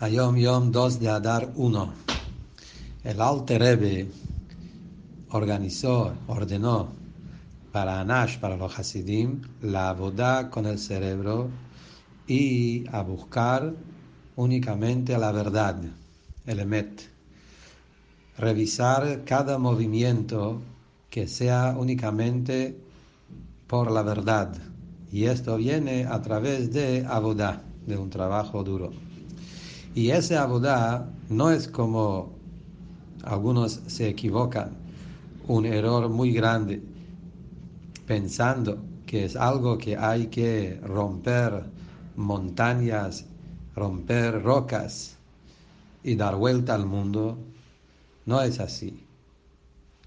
Ayom Yom 2 de Adar 1. El Alter Rebbe organizó, ordenó para Anash, para los Hasidim, la boda con el cerebro y a buscar únicamente la verdad, el emet. Revisar cada movimiento que sea únicamente por la verdad. Y esto viene a través de Abodá, de un trabajo duro. Y ese abodá no es como algunos se equivocan, un error muy grande, pensando que es algo que hay que romper montañas, romper rocas y dar vuelta al mundo. No es así.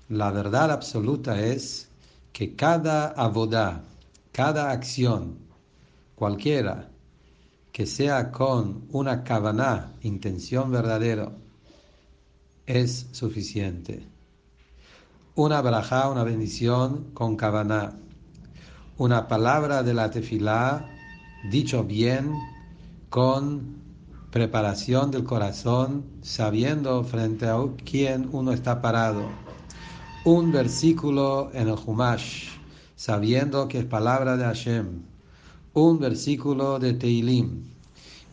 La verdad absoluta es que cada abodá, cada acción, cualquiera, que sea con una kavaná, intención verdadera, es suficiente. Una braja, una bendición con kavaná. Una palabra de la tefilá, dicho bien, con preparación del corazón, sabiendo frente a quién uno está parado. Un versículo en el Humash, sabiendo que es palabra de Hashem un versículo de Teilim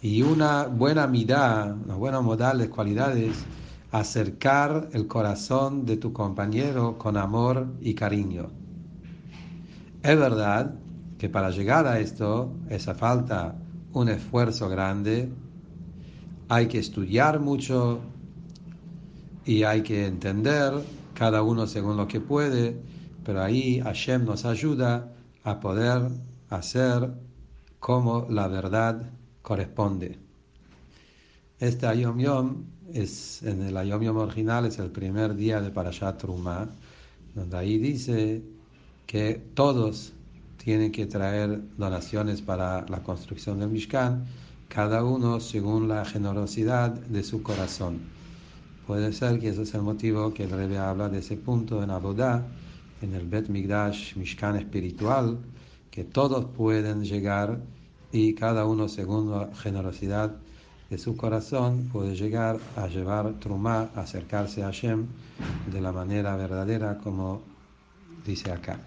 y una buena mirada, unas buenas modales, cualidades, acercar el corazón de tu compañero con amor y cariño. Es verdad que para llegar a esto esa falta un esfuerzo grande, hay que estudiar mucho y hay que entender cada uno según lo que puede, pero ahí Hashem nos ayuda a poder hacer como la verdad corresponde. Este Ayom Yom es, en el Ayom Yom original es el primer día de Parashat Trumah, donde ahí dice que todos tienen que traer donaciones para la construcción del Mishkan, cada uno según la generosidad de su corazón. Puede ser que ese es el motivo que el Rebbe habla de ese punto en Abodá, en el Bet Migdash Mishkan espiritual, que todos pueden llegar y cada uno según la generosidad de su corazón puede llegar a llevar Trumá, acercarse a Hashem de la manera verdadera como dice acá.